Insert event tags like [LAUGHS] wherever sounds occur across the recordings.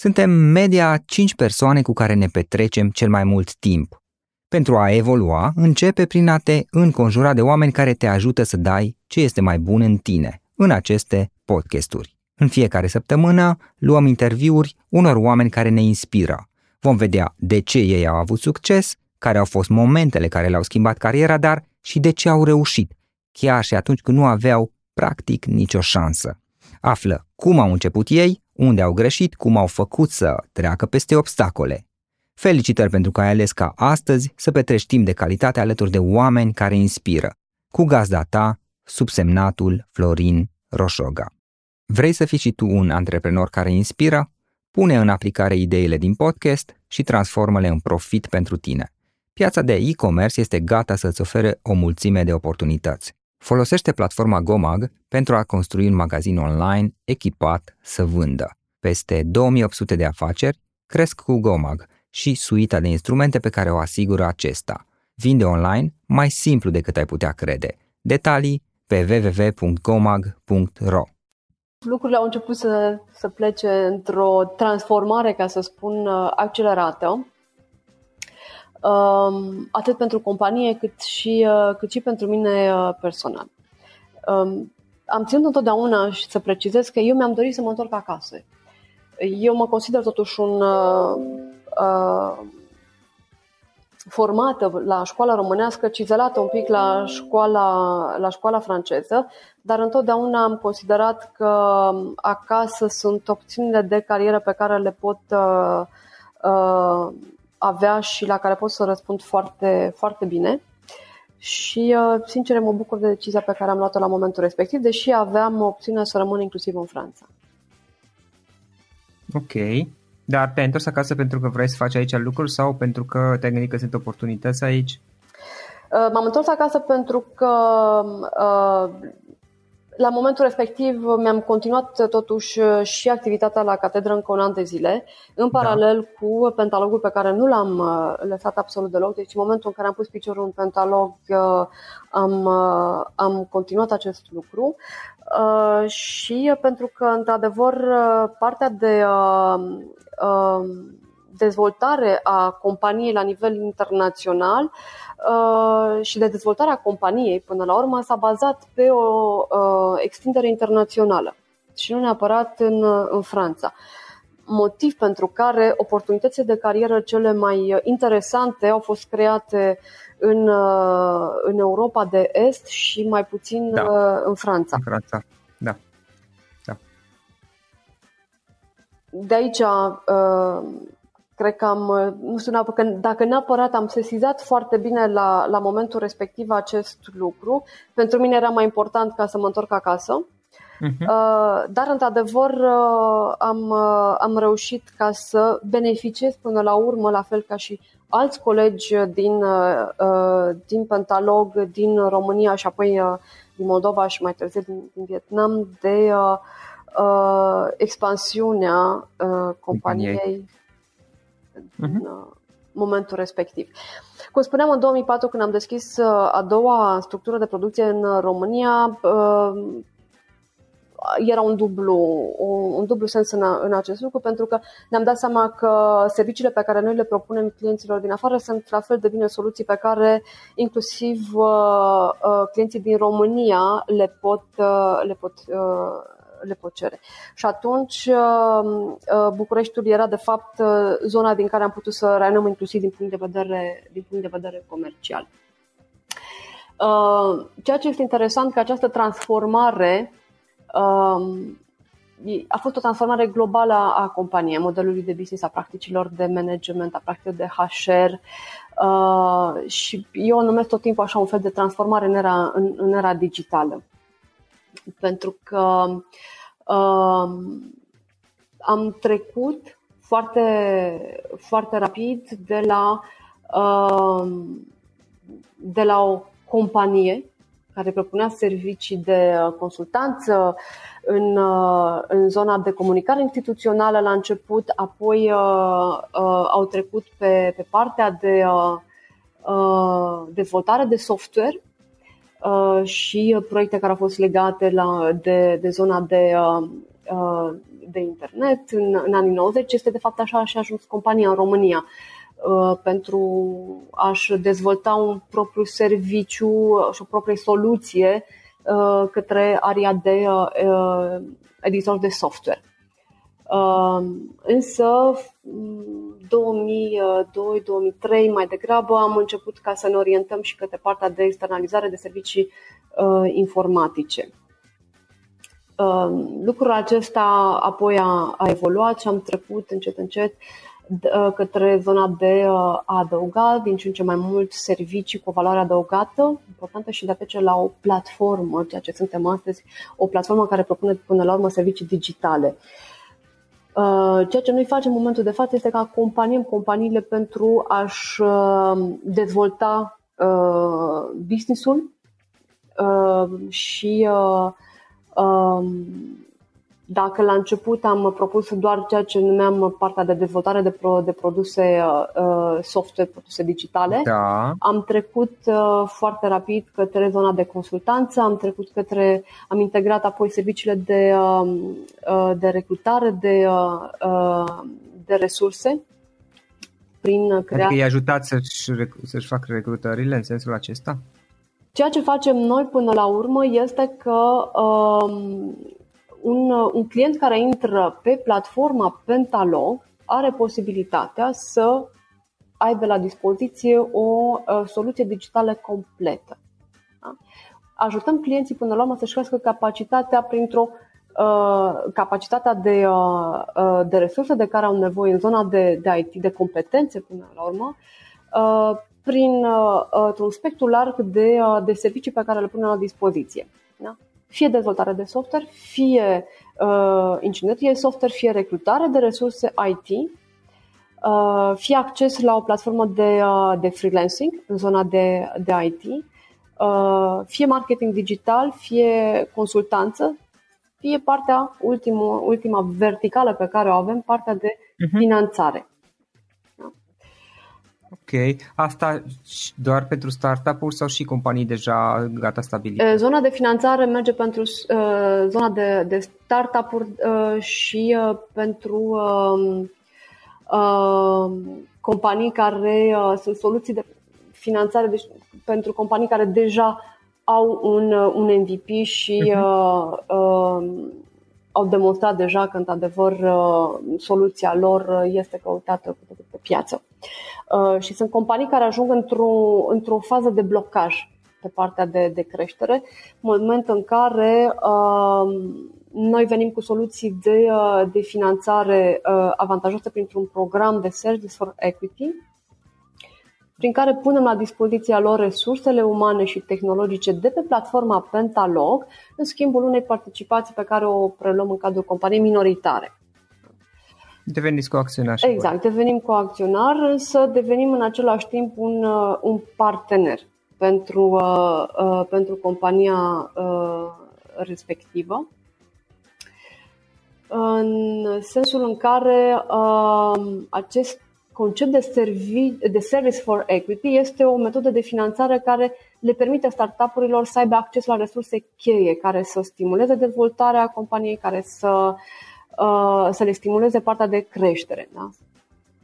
Suntem media 5 persoane cu care ne petrecem cel mai mult timp. Pentru a evolua, începe prin a te înconjura de oameni care te ajută să dai ce este mai bun în tine, în aceste podcasturi. În fiecare săptămână luăm interviuri unor oameni care ne inspiră. Vom vedea de ce ei au avut succes, care au fost momentele care le-au schimbat cariera, dar și de ce au reușit, chiar și atunci când nu aveau practic nicio șansă. Află cum au început ei, unde au greșit, cum au făcut să treacă peste obstacole. Felicitări pentru că ai ales ca astăzi să petreci timp de calitate alături de oameni care inspiră. Cu gazda ta, subsemnatul Florin Roșoga. Vrei să fii și tu un antreprenor care inspiră? Pune în aplicare ideile din podcast și transformă-le în profit pentru tine. Piața de e-commerce este gata să-ți ofere o mulțime de oportunități. Folosește platforma Gomag pentru a construi un magazin online echipat să vândă. Peste 2800 de afaceri cresc cu Gomag și suita de instrumente pe care o asigură acesta. Vinde online mai simplu decât ai putea crede. Detalii pe www.gomag.ro Lucrurile au început să, să plece într-o transformare, ca să spun, accelerată Um, atât pentru companie cât și, uh, cât și pentru mine uh, personal. Um, am ținut întotdeauna și să precizez că eu mi-am dorit să mă întorc acasă. Eu mă consider totuși un uh, uh, formată la școala românească, cizelată un pic la școala, la școala franceză, dar întotdeauna am considerat că acasă sunt opțiunile de carieră pe care le pot uh, uh, avea și la care pot să răspund foarte, foarte bine. Și, uh, sincer, mă bucur de decizia pe care am luat-o la momentul respectiv, deși aveam opțiunea să rămân inclusiv în Franța. Ok. Dar te-ai întors acasă pentru că vrei să faci aici lucruri sau pentru că te-ai gândit că sunt oportunități aici? Uh, m-am întors acasă pentru că uh, la momentul respectiv mi-am continuat totuși și activitatea la catedră încă un an de zile, în da. paralel da. cu pentalogul pe care nu l-am uh, lăsat absolut deloc. Deci în momentul în care am pus piciorul în pentalog uh, am, uh, am continuat acest lucru și pentru că într-adevăr partea de dezvoltare a companiei la nivel internațional uh, și de dezvoltarea companiei până la urmă s-a bazat pe o uh, extindere internațională și nu neapărat în, în Franța. Motiv pentru care oportunitățile de carieră cele mai interesante au fost create în, uh, în Europa de Est și mai puțin da. în Franța. În Franța, da. da. De aici cred că am, nu știu că dacă neapărat am sesizat foarte bine la, la momentul respectiv acest lucru, pentru mine era mai important ca să mă întorc acasă. Uh-huh. Dar, într-adevăr, uh, am, uh, am reușit ca să beneficiez până la urmă, la fel ca și alți colegi din, din Pentalog, din România și apoi din Moldova și mai târziu din, din Vietnam, de uh, expansiunea uh, companiei în uh-huh. momentul respectiv. Cum spuneam, în 2004, când am deschis uh, a doua structură de producție în uh, România, era un dublu, un dublu sens în, în acest lucru, pentru că ne-am dat seama că serviciile pe care noi le propunem clienților din afară sunt la fel de bine soluții pe care inclusiv uh, uh, clienții din România le pot, uh, le pot uh, le pot cere. Și atunci uh, uh, Bucureștiul era de fapt uh, zona din care am putut să reanăm inclusiv din punct de vedere, din punct de vedere comercial. Ceea ce este interesant că această transformare um, a fost o transformare globală a companiei, a modelului de business, a practicilor de management, a practicilor de HR uh, și eu o numesc tot timpul așa un fel de transformare în era, în, în era digitală pentru că uh, am trecut foarte, foarte rapid de la, uh, de la o companie care propunea servicii de consultanță în, uh, în zona de comunicare instituțională la început, apoi uh, uh, au trecut pe, pe partea de uh, uh dezvoltare de software. Uh, și proiecte care au fost legate la, de, de zona de, uh, uh, de internet în, în anii 90. Este de fapt așa și a ajuns compania în România pentru a-și dezvolta un propriu serviciu și o proprie soluție către aria de editor de software. Însă 2002-2003 mai degrabă am început ca să ne orientăm și către partea de externalizare de servicii uh, informatice. Uh, lucrul acesta apoi a, a evoluat și am trecut încet încet uh, către zona de a adăuga din ce în ce mai mult servicii cu o valoare adăugată importantă și de a trece la o platformă, ceea ce suntem astăzi, o platformă care propune până la urmă servicii digitale. Uh, Uh, ceea ce noi facem în momentul de față este că acompaniem companiile pentru a-și uh, dezvolta uh, business-ul și um, dacă la început am propus doar ceea ce numeam partea de dezvoltare de, pro, de produse uh, software, produse digitale, da. am trecut uh, foarte rapid către zona de consultanță, am trecut către, am integrat apoi serviciile de, uh, uh, de recrutare, de, uh, uh de resurse prin crearea. Adică îi ajutați să-și, să-și facă recrutările în sensul acesta? Ceea ce facem noi până la urmă este că uh, un, un client care intră pe platforma Pentalog are posibilitatea să aibă la dispoziție o uh, soluție digitală completă. Da? Ajutăm clienții până la urmă să-și crească capacitatea printr-o uh, capacitatea de, uh, uh, de resurse de care au nevoie în zona de, de IT, de competențe până la urmă, uh, prin uh, un spectru larg de, uh, de servicii pe care le punem la dispoziție. Da? Fie dezvoltare de software, fie uh, inginerie software, fie recrutare de resurse IT, uh, fie acces la o platformă de, uh, de freelancing în zona de, de IT, uh, fie marketing digital, fie consultanță, fie partea ultimă, ultima verticală pe care o avem, partea de uh-huh. finanțare. Ok. Asta doar pentru startup-uri sau și companii deja gata stabilite? Zona de finanțare merge pentru uh, zona de, de startup-uri uh, și uh, pentru uh, uh, companii care uh, sunt soluții de finanțare deci, pentru companii care deja au un, un MVP și uh-huh. Uh, uh, au demonstrat deja că, într-adevăr, uh, soluția lor este căutată pe piață. Uh, și sunt companii care ajung într-o, într-o fază de blocaj pe partea de, de creștere, în moment în care uh, noi venim cu soluții de, uh, de finanțare uh, avantajoase printr-un program de Service for Equity, prin care punem la dispoziția lor resursele umane și tehnologice de pe platforma Pentalog, în schimbul unei participații pe care o preluăm în cadrul companiei minoritare. Deveniți coacționar. Exact, devenim coacționar, însă devenim în același timp un, uh, un partener pentru, uh, uh, pentru compania uh, respectivă. În sensul în care uh, acest concept de, servi- de Service for Equity este o metodă de finanțare care le permite startup-urilor să aibă acces la resurse cheie care să stimuleze dezvoltarea companiei, care să uh, Uh, să le stimuleze partea de creștere. Da?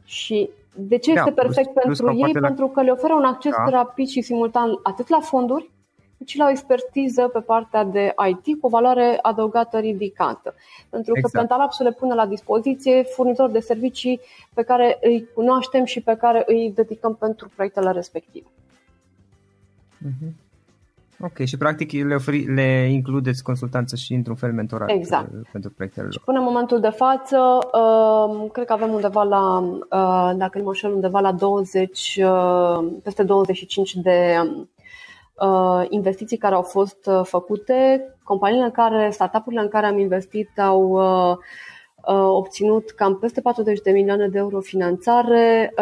Și de ce da, este perfect plus, pentru plus ei? La... Pentru că le oferă un acces da. rapid și simultan atât la fonduri, cât și la o expertiză pe partea de IT cu o valoare adăugată ridicată. Pentru că exact. Pentalapsul le pune la dispoziție furnizori de servicii pe care îi cunoaștem și pe care îi dedicăm pentru proiectele respective. Uh-huh. Ok, și practic le, oferi, le includeți consultanță și într-un fel mentorat exact. Uh, pentru proiectele lor. Și până în momentul de față, uh, cred că avem undeva la, uh, dacă nu mă înșel, undeva la 20, uh, peste 25 de uh, investiții care au fost uh, făcute. Companiile în care, startup-urile în care am investit au uh, obținut cam peste 40 de milioane de euro finanțare.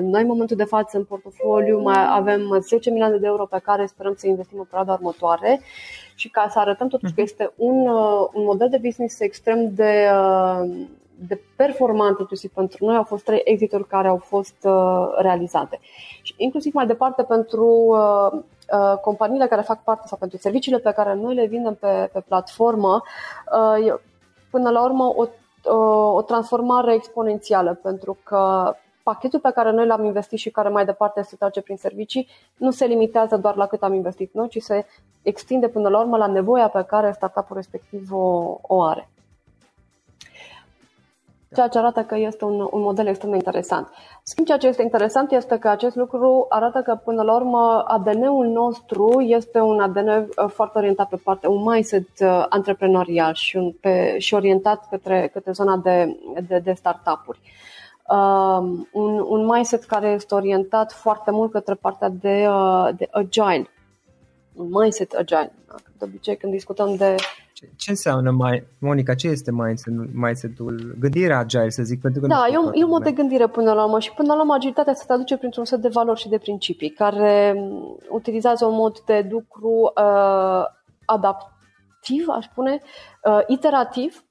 Noi, în momentul de față, în portofoliu, mai avem 10 milioane de euro pe care sperăm să investim în perioada următoare și ca să arătăm totuși că mhm. este un, un model de business extrem de, de performant inclusiv pentru noi, au fost trei exituri care au fost realizate. Și inclusiv mai departe pentru companiile care fac parte sau pentru serviciile pe care noi le vindem pe, pe platformă, până la urmă o o, o transformare exponențială, pentru că pachetul pe care noi l-am investit și care mai departe se trage prin servicii nu se limitează doar la cât am investit noi, ci se extinde până la urmă la nevoia pe care startup-ul respectiv o, o are ceea ce arată că este un, un model extrem de interesant. Schimb, ceea ce este interesant este că acest lucru arată că, până la urmă, ADN-ul nostru este un ADN uh, foarte orientat pe partea, un mindset uh, antreprenorial și, un, pe, și orientat către, către zona de, de, de startup-uri. Um, un, un mindset care este orientat foarte mult către partea de, uh, de agile. Un mindset agile. De obicei, când discutăm de ce, ce înseamnă mai, Monica, ce este mindset-ul? Gândirea agile, să zic, pentru că Da, e un, e un mod de gândire până la urmă și până la urmă agilitatea se traduce printr-un set de valori și de principii care mm, utilizează un mod de lucru uh, adaptiv, aș spune, uh, iterativ,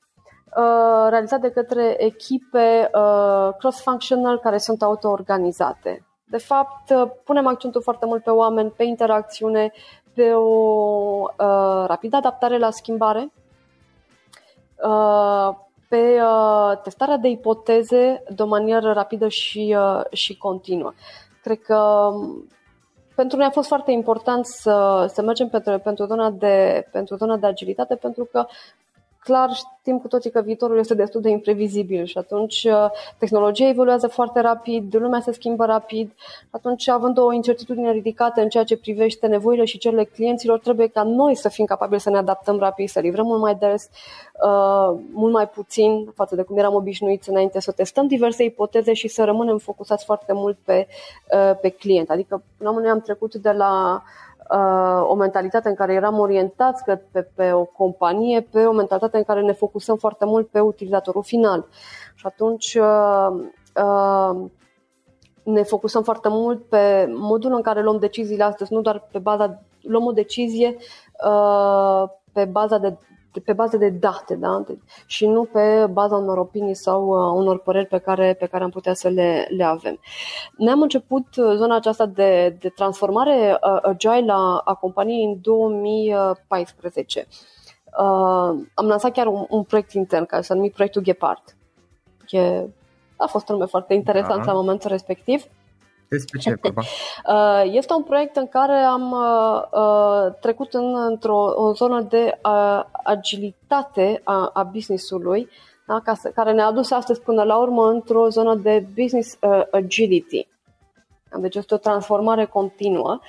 uh, realizat de către echipe uh, cross-functional care sunt auto-organizate. De fapt, uh, punem accentul foarte mult pe oameni, pe interacțiune, pe o uh, rapidă adaptare la schimbare, uh, pe uh, testarea de ipoteze de o manieră rapidă și, uh, și continuă. Cred că um, pentru noi a fost foarte important să, să mergem pentru, pentru, zona de, pentru zona de agilitate, pentru că clar știm cu toții că viitorul este destul de imprevizibil și atunci uh, tehnologia evoluează foarte rapid, lumea se schimbă rapid, atunci având o incertitudine ridicată în ceea ce privește nevoile și cererile clienților, trebuie ca noi să fim capabili să ne adaptăm rapid, să livrăm mult mai des, uh, mult mai puțin față de cum eram obișnuiți înainte, să testăm diverse ipoteze și să rămânem focusați foarte mult pe, uh, pe client. Adică, până la am trecut de la uh, o mentalitate în care eram orientați pe, pe, pe o companie, pe o mentalitate în care ne focusăm foarte mult pe utilizatorul final. Și atunci uh, uh, ne focusăm foarte mult pe modul în care luăm deciziile astăzi, nu doar pe baza, luăm o decizie uh, pe baza de pe bază de date da? și nu pe baza unor opinii sau uh, unor păreri pe care, pe care am putea să le, le avem. Ne-am început uh, zona aceasta de, de transformare uh, agile a, a companiei în 2014. Uh, am lansat chiar un, un proiect intern care s-a numit proiectul Gepard. E, a fost un nume foarte interesant da. la momentul respectiv. Despre ce vorba? [LAUGHS] Uh, este un proiect în care am uh, uh, trecut în, într-o o zonă de agilitate a, a business-ului, da, ca să, care ne-a adus astăzi până la urmă într-o zonă de business agility. Deci este o transformare continuă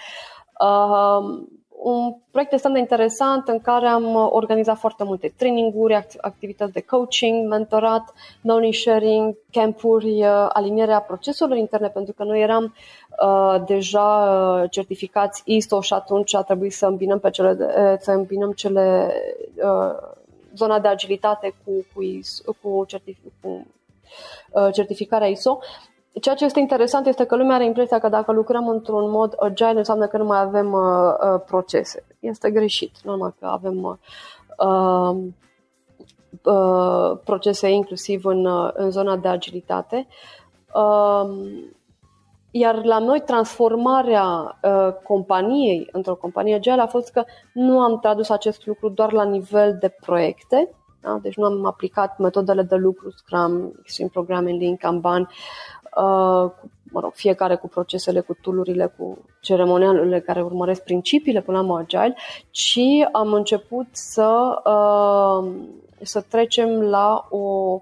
un proiect extrem de interesant în care am uh, organizat foarte multe traininguri, activități de coaching, mentorat, knowledge sharing, campuri, uh, alinierea proceselor interne, pentru că noi eram uh, deja uh, certificați ISO și atunci a trebuit să îmbinăm pe cele, de, să îmbinăm cele uh, zona de agilitate cu, cu, ISO, cu, certific, cu uh, certificarea ISO Ceea ce este interesant este că lumea are impresia că dacă lucrăm într-un mod agile înseamnă că nu mai avem uh, uh, procese. Este greșit. Normal că avem uh, uh, uh, procese inclusiv în, uh, în zona de agilitate. Uh, iar la noi transformarea uh, companiei într-o companie agile a fost că nu am tradus acest lucru doar la nivel de proiecte, da? deci nu am aplicat metodele de lucru Scrum, Extreme Programming, Lean, Kanban Uh, mă rog, fiecare cu procesele, cu tulurile, cu ceremonialurile care urmăresc principiile până la agile, ci am început să, uh, să trecem la o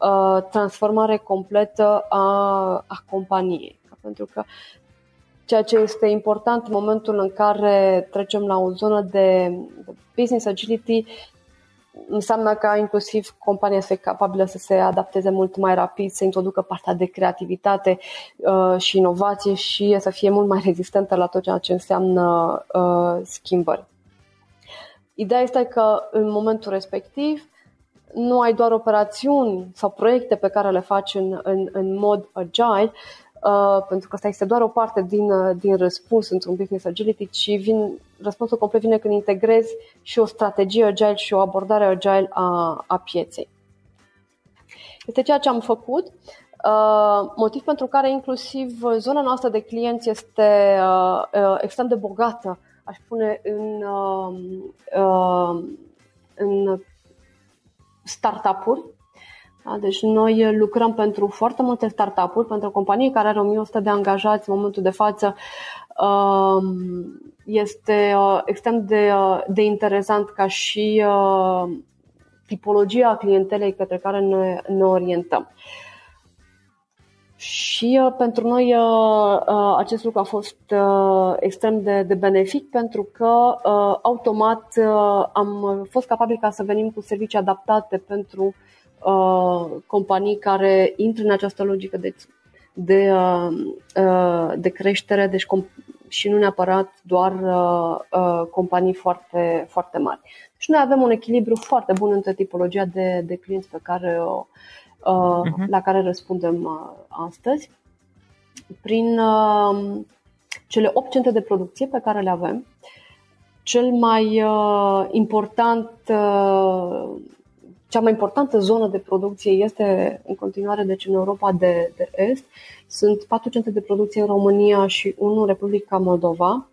uh, transformare completă a, a companiei. Pentru că ceea ce este important în momentul în care trecem la o zonă de business agility înseamnă ca inclusiv compania să fie capabilă să se adapteze mult mai rapid, să introducă partea de creativitate uh, și inovație și să fie mult mai rezistentă la tot ceea ce înseamnă uh, schimbări. Ideea este că în momentul respectiv nu ai doar operațiuni sau proiecte pe care le faci în, în, în mod agile, Uh, pentru că asta este doar o parte din, uh, din răspuns într-un business agility, ci vin, răspunsul complet vine când integrezi și o strategie agile și o abordare agile a, a pieței. Este ceea ce am făcut, uh, motiv pentru care inclusiv zona noastră de clienți este uh, uh, extrem de bogată, aș spune, în, uh, uh, în startup-uri, Da? Deci noi lucrăm pentru foarte multe startup-uri, pentru o companie care are 1100 de angajați în momentul de față. Um, este uh, extrem de, uh, de interesant ca și uh, tipologia clientelei către care ne, ne orientăm. Și uh, pentru noi uh, uh, acest lucru a fost uh, extrem de, de benefic pentru că uh, automat uh, am fost capabili ca să venim cu servicii adaptate pentru uh, companii care intră în această logică de, de, uh, uh de creștere deci com- și nu neapărat doar uh, uh, companii foarte, foarte mari. Și noi avem un echilibru foarte bun între tipologia de, de clienți pe care o uh-huh. la care răspundem uh, astăzi. Prin uh, cele 8 centre de producție pe care le avem, cel mai uh, important, cea mai importantă zonă de producție este în continuare deci în Europa de, de Est. Sunt patru centre de producție în România și unul în Republica Moldova.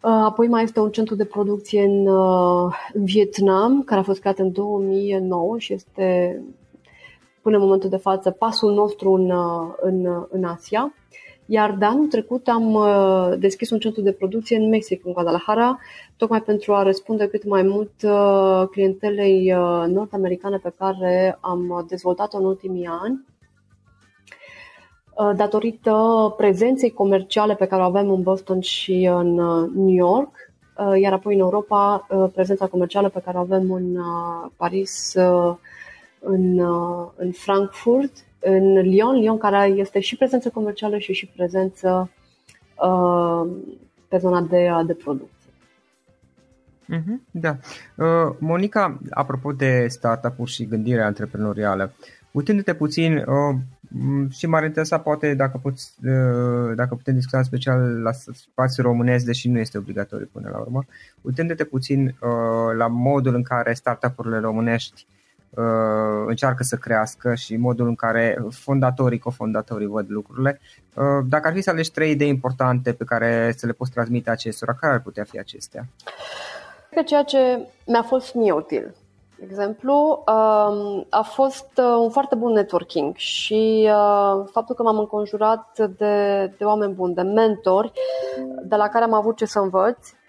Apoi mai este un centru de producție în, în Vietnam, care a fost creat în 2009 și este până în momentul de față pasul nostru în, uh, în, uh, în Asia. Iar de anul trecut am uh, deschis un centru de producție în Mexic, în Guadalajara, tocmai pentru a răspunde cât mai mult clientelei nord-americane pe care am dezvoltat-o în ultimii ani datorită prezenței comerciale pe care o avem în Boston și în New York, iar apoi în Europa prezența comercială pe care o avem în Paris, în, uh, în Frankfurt, în Lyon, Lyon care este și prezență comercială și și prezență uh, pe zona de, uh, de producție. Mm-hmm, da. Uh, Monica, apropo de startup-uri și gândire antreprenorială, uitându-te puțin uh, și m-ar interesa poate dacă, poți, uh, dacă putem discuta special la spațiul românesc, deși nu este obligatoriu până la urmă, uitându-te puțin uh, la modul în care startup-urile românești uh, uh, încearcă să crească și modul în care fondatorii, cofondatorii văd lucrurile. Uh, dacă ar fi să alegi trei idei importante pe care să le poți transmite acestora, care ar putea fi acestea? Cred că ceea ce mi-a fost mie util de exemplu, um, a fost uh, un foarte bun networking și uh, faptul că m-am înconjurat de, de oameni buni, de mentori, de la care am avut ce să învăț Uh,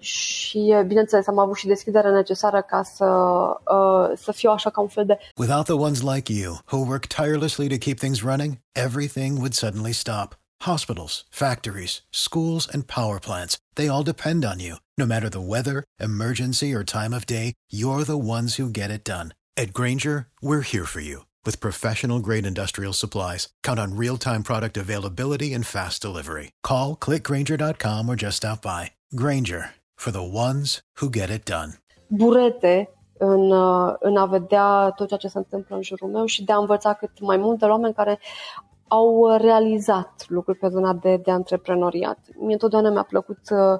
și bineînțeles am avut și deschiderea necesară ca să, uh, să fiu așa ca un fel de Without the ones like you who work tirelessly to keep things running, everything would suddenly stop. Hospitals, factories, schools and power plants, they all depend on you. No matter the weather, emergency or time of day, you're the ones who get it done. At Granger, we're here for you with professional grade industrial supplies, count on real time product availability and fast delivery. Call clickgranger.com or just stop by. Granger for the ones who get it done. Burete în, uh, în a vedea tot ceea ce se întâmplă în jurul meu și de a învăța cât mai mult de oameni care au realizat lucruri pe zona de, de antreprenoriat. Mie întotdeauna mi-a plăcut uh,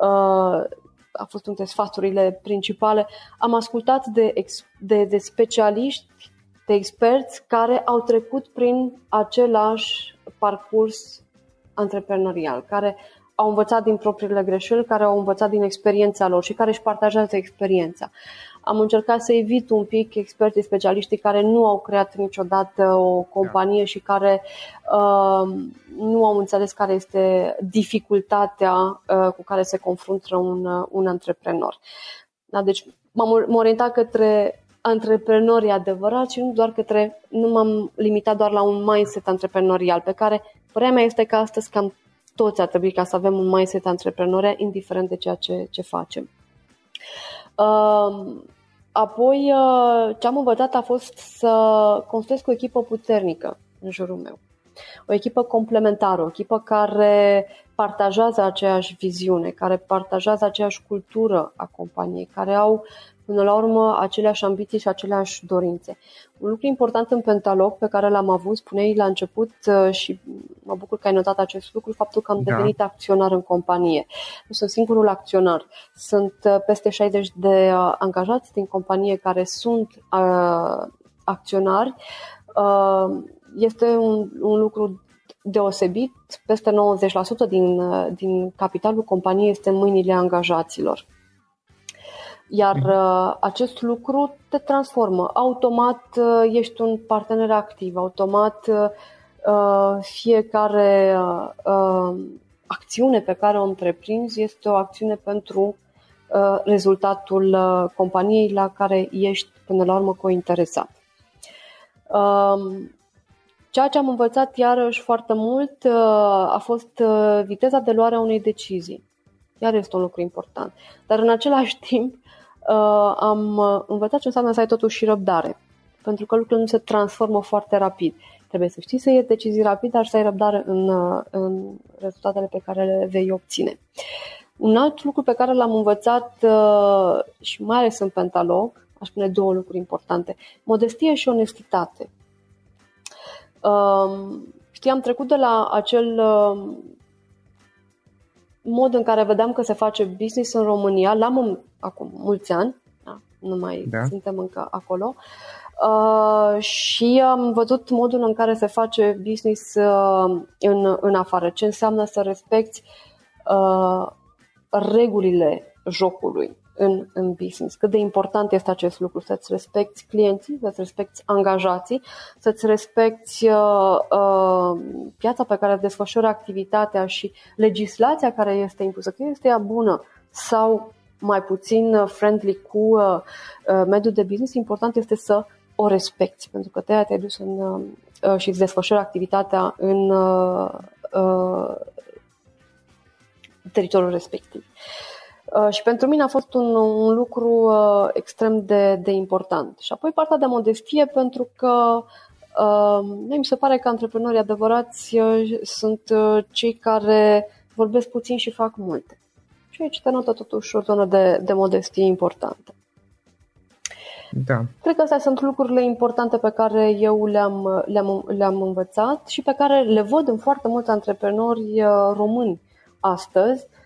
uh, a fost unul dintre sfaturile principale. Am ascultat de, de, de specialiști de experți care au trecut prin același parcurs antreprenorial, care au învățat din propriile greșeli, care au învățat din experiența lor și care își partajează experiența. Am încercat să evit un pic experții specialiștii care nu au creat niciodată o companie și care uh, nu au înțeles care este dificultatea uh, cu care se confruntă un, uh, un antreprenor. Da, deci m-am orientat către antreprenori adevărați și nu doar către, nu m-am limitat doar la un mindset antreprenorial, pe care părerea mea este că astăzi cam toți ar trebui ca să avem un mindset antreprenorial, indiferent de ceea ce, ce facem. Uh, apoi, uh, ce am învățat a fost să construiesc o echipă puternică în jurul meu. O echipă complementară, o echipă care partajează aceeași viziune, care partajează aceeași cultură a companiei, care au până la urmă aceleași ambiții și aceleași dorințe. Un lucru important în Pentalog pe care l-am avut, spuneai la început uh, și mă bucur că ai notat acest lucru, faptul că am da. devenit acționar în companie. Nu sunt singurul acționar. Sunt uh, peste 60 de uh, angajați din companie care sunt uh, acționari. Uh, este un, un lucru deosebit. Peste 90% din, din capitalul companiei este în mâinile angajaților. Iar uh, acest lucru te transformă. Automat uh, ești un partener activ, automat uh, fiecare acțiune pe care o întreprinzi este o acțiune pentru rezultatul companiei la care ești până la urmă cointeresat. Um, ceea ce am învățat iarăși foarte mult a fost viteza de luare a unei decizii. Iar este un lucru important. Dar în același [LAUGHS] timp uh, am învățat ce înseamnă să ai totuși și răbdare. Pentru că lucrurile nu se transformă foarte rapid. Trebuie să știi să iei decizii rapid, dar să ai răbdare în, uh, în rezultatele pe care le vei obține. Un alt lucru pe care l-am învățat uh, și mai ales în pentalog, aș spune două lucruri importante. Modestie și onestitate. Um, știi, am trecut de la acel uh, mod în care vedeam că se face business în România, l-am acum mulți ani, da, nu mai da. suntem încă acolo, uh, și am văzut modul în care se face business uh, în, în afară, ce înseamnă să respecti uh, regulile jocului în, în business. Cât de important este acest lucru, să-ți respecti clienții, să-ți respecti angajații, să-ți respecti uh, uh, piața pe care desfășoară activitatea și legislația care este impusă, că este ea bună sau mai puțin friendly cu uh, uh, mediul de business, important este să o respecti, pentru că te te-ai dus în, uh, și îți desfășori activitatea în uh, uh, teritoriul respectiv. Uh, și pentru mine a fost un, un lucru uh, extrem de, de important. Și apoi partea de modestie, pentru că uh, mi se pare că antreprenorii adevărați uh, sunt uh, cei care vorbesc puțin și fac multe. Și aici te notă totuși o zonă de, de modestie importantă. Da. Cred că astea sunt lucrurile importante pe care eu le-am, le-am, le-am învățat și pe care le văd în foarte mulți antreprenori români astăzi, Uh,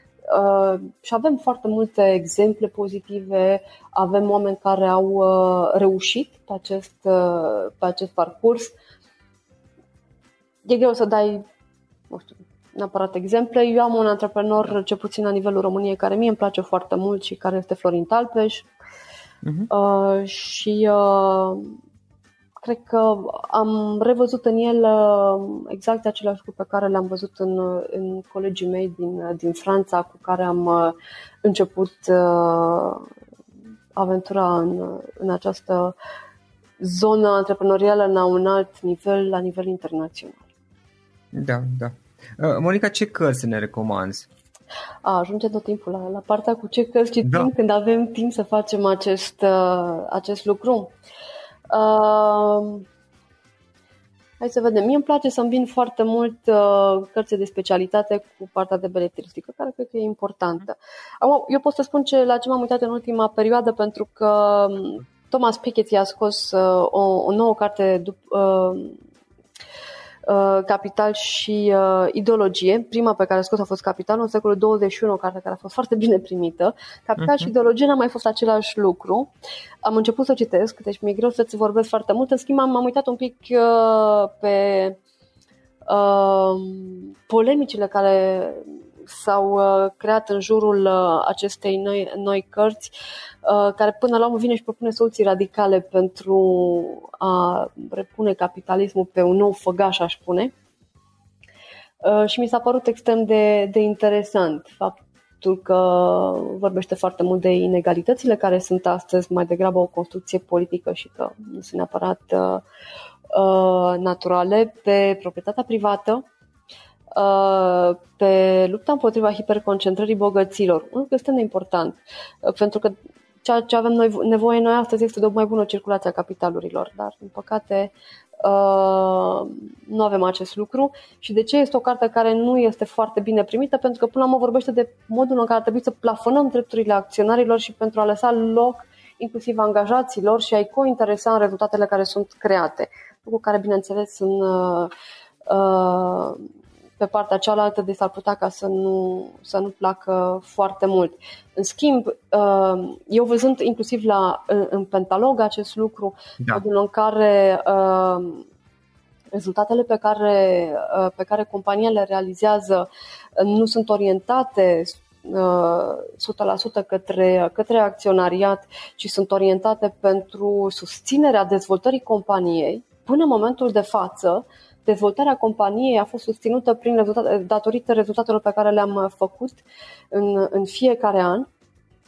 și avem foarte multe exemple pozitive, avem oameni care au uh, reușit pe acest, uh, pe acest parcurs. E greu să dai, nu știu, neapărat exemple. Eu am un antreprenor, ce puțin la nivelul României, care mie îmi place foarte mult și care este Florin Talpeș. Uh-huh. Uh, și uh, cred că am revăzut în el uh, exact același lucru pe care le-am văzut în, uh, în colegii mei din, uh, din Franța cu care am început aventura în, în această zonă antreprenorială la un alt nivel, la nivel internațional. Da, da. Monica, ce cărți ne recomanzi? A, ajunge tot timpul la, la partea cu ce cărți citim da. când avem timp să facem acest, acest lucru. Uh, hai să vedem. Mie îmi place să îmbin foarte mult uh, cărți de specialitate cu partea de beletristică, care cred că e importantă. Acum, eu pot să spun ce, la ce m-am uitat în ultima perioadă, pentru că um, Thomas Piketty a scos uh, o, o nouă carte dup- uh, Uh, Capital și uh, Ideologie. Prima pe care a scos a fost Capital în secolul 21, o carte care a fost foarte [LAUGHS] bine primită. Capital uh-huh. și mhm. Ideologie n-a mai fost același lucru. Am început să citesc, deci mi-e greu să-ți vorbesc foarte mult. În schimb, am, am uitat un pic uh, pe uh, polemicile care s-au uh, creat în jurul uh, acestei noi, noi cărți, uh, care până la urmă vine și propune soluții radicale pentru a repune capitalismul pe un nou făgaș, aș spune. Și mi s-a părut extrem de, de interesant faptul că vorbește foarte mult de inegalitățile care sunt astăzi mai degrabă o construcție politică și că nu sunt neapărat uh, naturale pe proprietatea privată, Uh, pe lupta împotriva hiperconcentrării bogăților. Un lucru extrem de important, uh, pentru că ceea ce avem noi, nevoie noi astăzi este de o mai bună circulație a capitalurilor, dar, din păcate, Uh, nu avem acest lucru și de ce este o carte care nu este foarte bine primită? Pentru că până la urmă vorbește de modul în care ar trebui să plafonăm drepturile acționarilor și pentru a lăsa loc inclusiv angajaților și a-i cointeresa în rezultatele care sunt create. Lucru care, bineînțeles, în, uh, uh, pe partea cealaltă, de s-ar putea ca să nu, să nu placă foarte mult. În schimb, uh, eu văzând inclusiv la, în Pentalog acest lucru, da. modul în care uh, rezultatele pe care, uh, pe care compania le realizează nu sunt orientate 100% către, către acționariat și sunt orientate pentru susținerea dezvoltării companiei, până în momentul de față, dezvoltarea companiei a fost susținută prin rezultat, datorită rezultatelor pe care le-am făcut în, în fiecare an.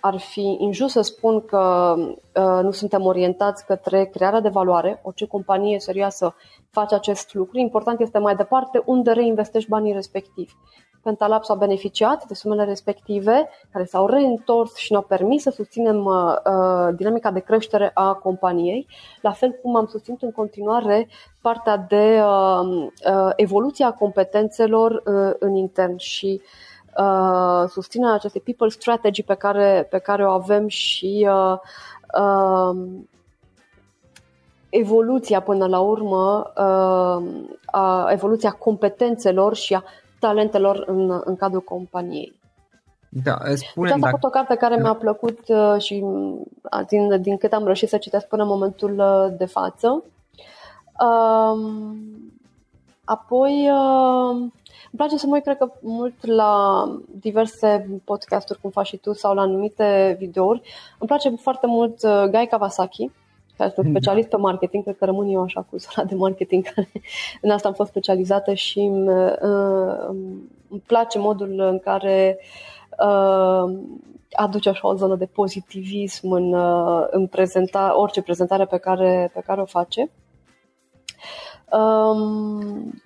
Ar fi injust să spun că uh, nu suntem orientați către crearea de valoare. Orice companie serioasă face acest lucru. Important este mai departe unde reinvestești banii respectivi. Pentalabs a beneficiat de sumele respective care s-au reîntors și ne-au permis să susținem uh, uh, dinamica de creștere a companiei, la fel cum am susținut în continuare partea de uh, uh, evoluția competențelor uh, în intern și uh, susținerea acestei people strategy pe care, pe care o avem și uh, uh, evoluția până la urmă, uh, a, evoluția competențelor și a talentelor în, în cadrul companiei. Da, spune deci asta a fost o carte care da. mi-a plăcut uh, și din, din cât am reușit să citesc până în momentul uh, de față. Um, apoi, uh, îmi place să mă uit, cred că, mult la diverse podcasturi, cum faci și tu, sau la anumite videouri. Îmi place foarte mult Guy Kawasaki, care sunt da. specialist pe marketing, cred că rămân eu așa cu zona de marketing, care în asta am fost specializată și îmi, uh, îmi place modul în care uh, aduce așa o zonă de pozitivism în, uh, în prezenta, orice prezentare pe care, pe care o face. Um,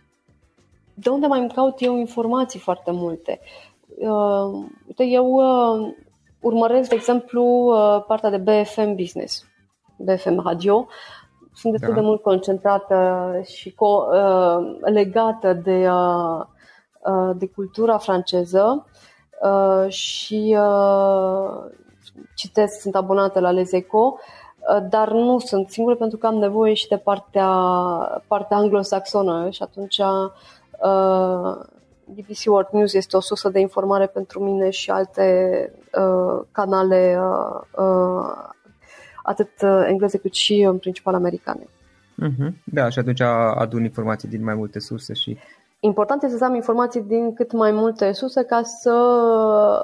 de unde mai îmi caut eu informații foarte multe? Uh, uite, eu uh, urmăresc, de exemplu, uh, partea de BFM Business BFM Radio. Sunt destul da. de mult concentrată și co- uh, legată de, uh, uh, de cultura franceză uh, și uh, citesc, sunt abonată la Les Eco, uh, dar nu sunt singură pentru că am nevoie și de partea, partea anglosaxonă și atunci uh, BBC World News este o sursă de informare pentru mine și alte uh, canale uh, uh, atât uh, engleze cât și în principal americane. Uh-huh. Da, și atunci adun informații din mai multe surse și Important este să am informații din cât mai multe surse ca să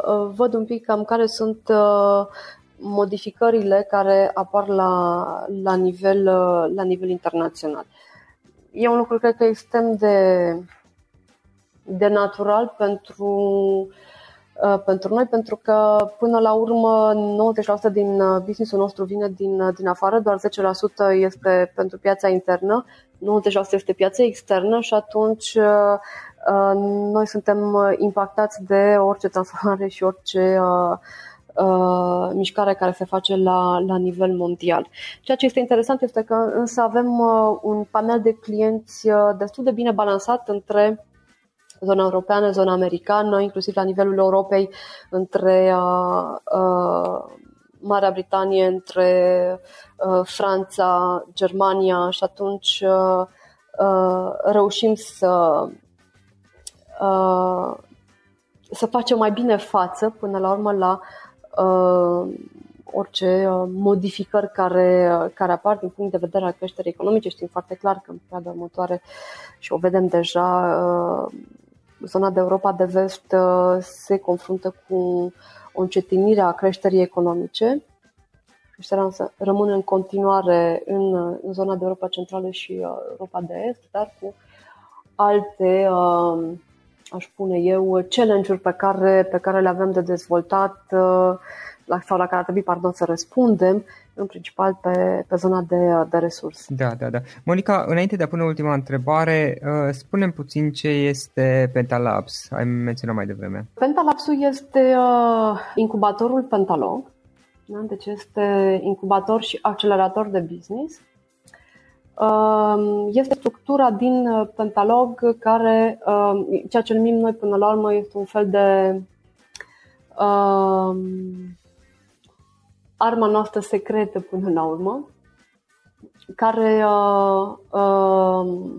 uh, văd un pic cam care sunt uh, modificările care apar la, la, nivel, la nivel internațional. E un lucru, cred că, extrem de, de natural pentru uh, Uh, pentru noi, pentru că până la urmă 90% din uh, businessul nostru vine din, uh, din afară, doar 10% este pentru piața internă, 90% este piața externă și atunci noi suntem impactați de orice transformare și orice Uh, mișcare care se face la, la nivel mondial. Ceea ce este interesant este că însă avem uh, un panel de clienți uh, destul de bine balansat între zona europeană, zona americană, inclusiv la nivelul Europei, între uh, uh, Marea Britanie, între uh, Franța, Germania și atunci uh, uh, reușim să uh, să facem mai bine față până la urmă la uh, orice uh, modificări care, care apar din punct de vedere al creșterii economice. Știm foarte clar că în perioada următoare și o vedem deja uh, zona de Europa de vest uh, se confruntă cu o încetinire a creșterii economice. Creșterea însă rămâne în continuare în, în zona de Europa Centrală și uh, Europa de Est, dar cu alte, uh, aș spune eu, challenge-uri pe care, pe care le avem de dezvoltat sau la care ar trebui pardon, să răspundem în principal pe, pe zona de, de resurse. Da, da, da. Monica, înainte de a pune ultima întrebare, uh, spunem puțin ce este Pentalabs. Ai menționat mai devreme. Pentalabs-ul este uh, incubatorul Pentalog. Da? Deci este incubator și accelerator de business. Uh, este structura din Pentalog care, uh, ceea ce numim noi până la urmă, este un fel de uh, arma noastră secretă până la urmă, care uh, uh,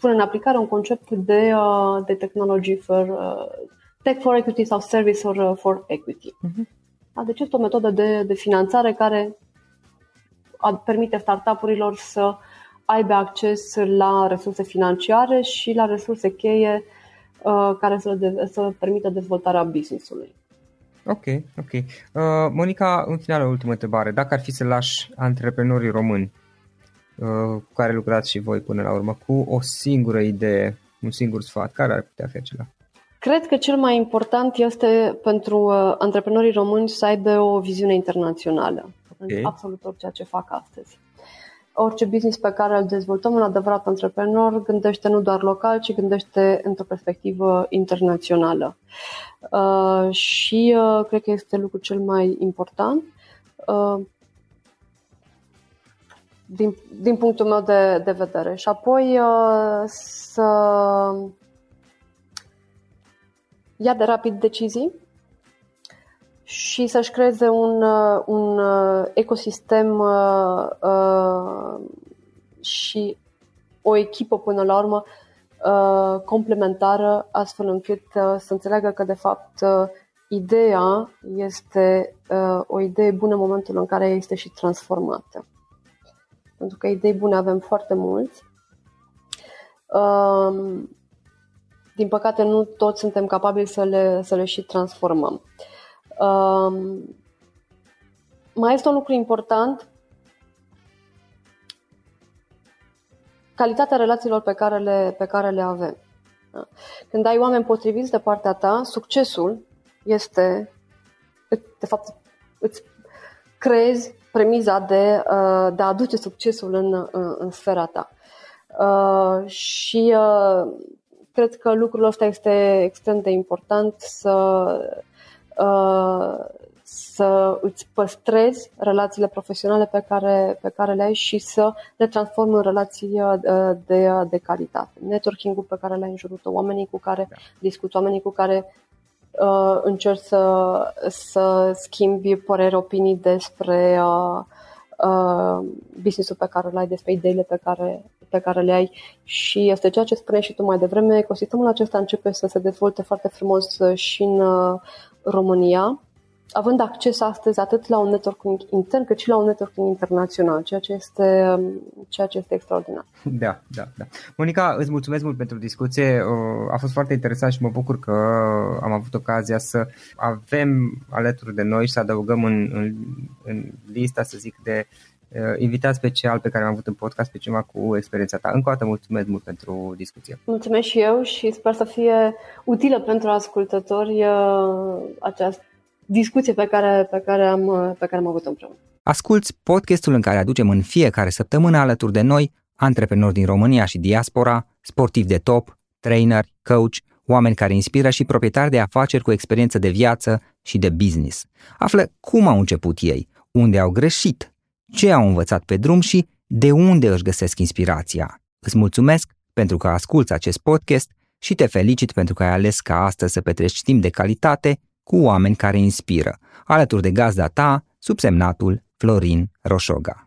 pune în aplicare un concept de, uh, de technology for uh, tech for equity sau service for, uh, for equity. Uh-huh. Deci este o metodă de, de finanțare care permite startup-urilor să aibă acces la resurse financiare și la resurse cheie uh, care să, de, să permită dezvoltarea business-ului. Ok, ok. Uh, Monica, în final, o ultimă întrebare. Dacă ar fi să lași antreprenorii români uh, cu care lucrați și voi până la urmă, cu o singură idee, un singur sfat, care ar putea fi acela? Cred că cel mai important este pentru uh, antreprenorii români să aibă o viziune internațională okay. în absolut orice ce fac astăzi. Orice business pe care îl dezvoltăm, un adevărat antreprenor gândește nu doar local, ci gândește într-o perspectivă internațională. Uh, și uh, cred că este lucrul cel mai important. Uh, din, din punctul meu de, de vedere. Și apoi uh, să ia de rapid decizii și să-și creeze un, uh, un uh, ecosistem uh, uh, și o echipă până la urmă uh, complementară, astfel încât uh, să înțeleagă că, de fapt, uh, ideea este uh, o idee bună în momentul în care este și transformată. Pentru că idei bune avem foarte mulți. Uh, din păcate, nu toți suntem capabili să le, să le și transformăm. Um, mai este un lucru important, calitatea relațiilor pe care le, pe care le avem. Da? Când ai oameni potriviți de partea ta, succesul este, de fapt, îți creezi premiza de, uh, de a aduce succesul în, în, în sfera ta. Uh, și uh, cred că lucrul ăsta este extrem de important să, uh, să îți păstrezi relațiile profesionale pe care, pe care le ai și să le transformi în relații uh, de, de calitate. Networking-ul pe care le-ai în jurul tău, oamenii cu care da. discuți, oamenii cu care uh, încerci să, să schimbi păreri, opinii despre uh, uh, business-ul pe care îl ai, despre ideile pe care, pe care le ai și este ceea ce spuneai și tu mai devreme, ecosistemul acesta începe să se dezvolte foarte frumos și în uh, România, având acces astăzi atât la un networking intern cât și la un networking internațional, ceea ce este, um, ceea ce este extraordinar. Da, da, da. Monica, îți mulțumesc mult pentru discuție. A fost foarte interesant și mă bucur că am avut ocazia să avem alături de noi și să adăugăm în, în, în lista, să zic, de uh, invitat special pe care am avut în podcast pe cineva cu experiența ta. Încă o dată mulțumesc mult pentru discuție. Mulțumesc și eu și sper să fie utilă pentru ascultători uh, această discuție pe care, pe care, am, pe care am avut-o împreună. Asculți podcastul în care aducem în fiecare săptămână alături de noi antreprenori din România și diaspora, sportivi de top, trainer, coach, oameni care inspiră și proprietari de afaceri cu experiență de viață și de business. Află cum au început ei, unde au greșit, ce au învățat pe drum și de unde își găsesc inspirația. Îți mulțumesc pentru că asculți acest podcast și te felicit pentru că ai ales ca astăzi să petreci timp de calitate cu oameni care inspiră, alături de gazda ta, subsemnatul Florin Roșoga.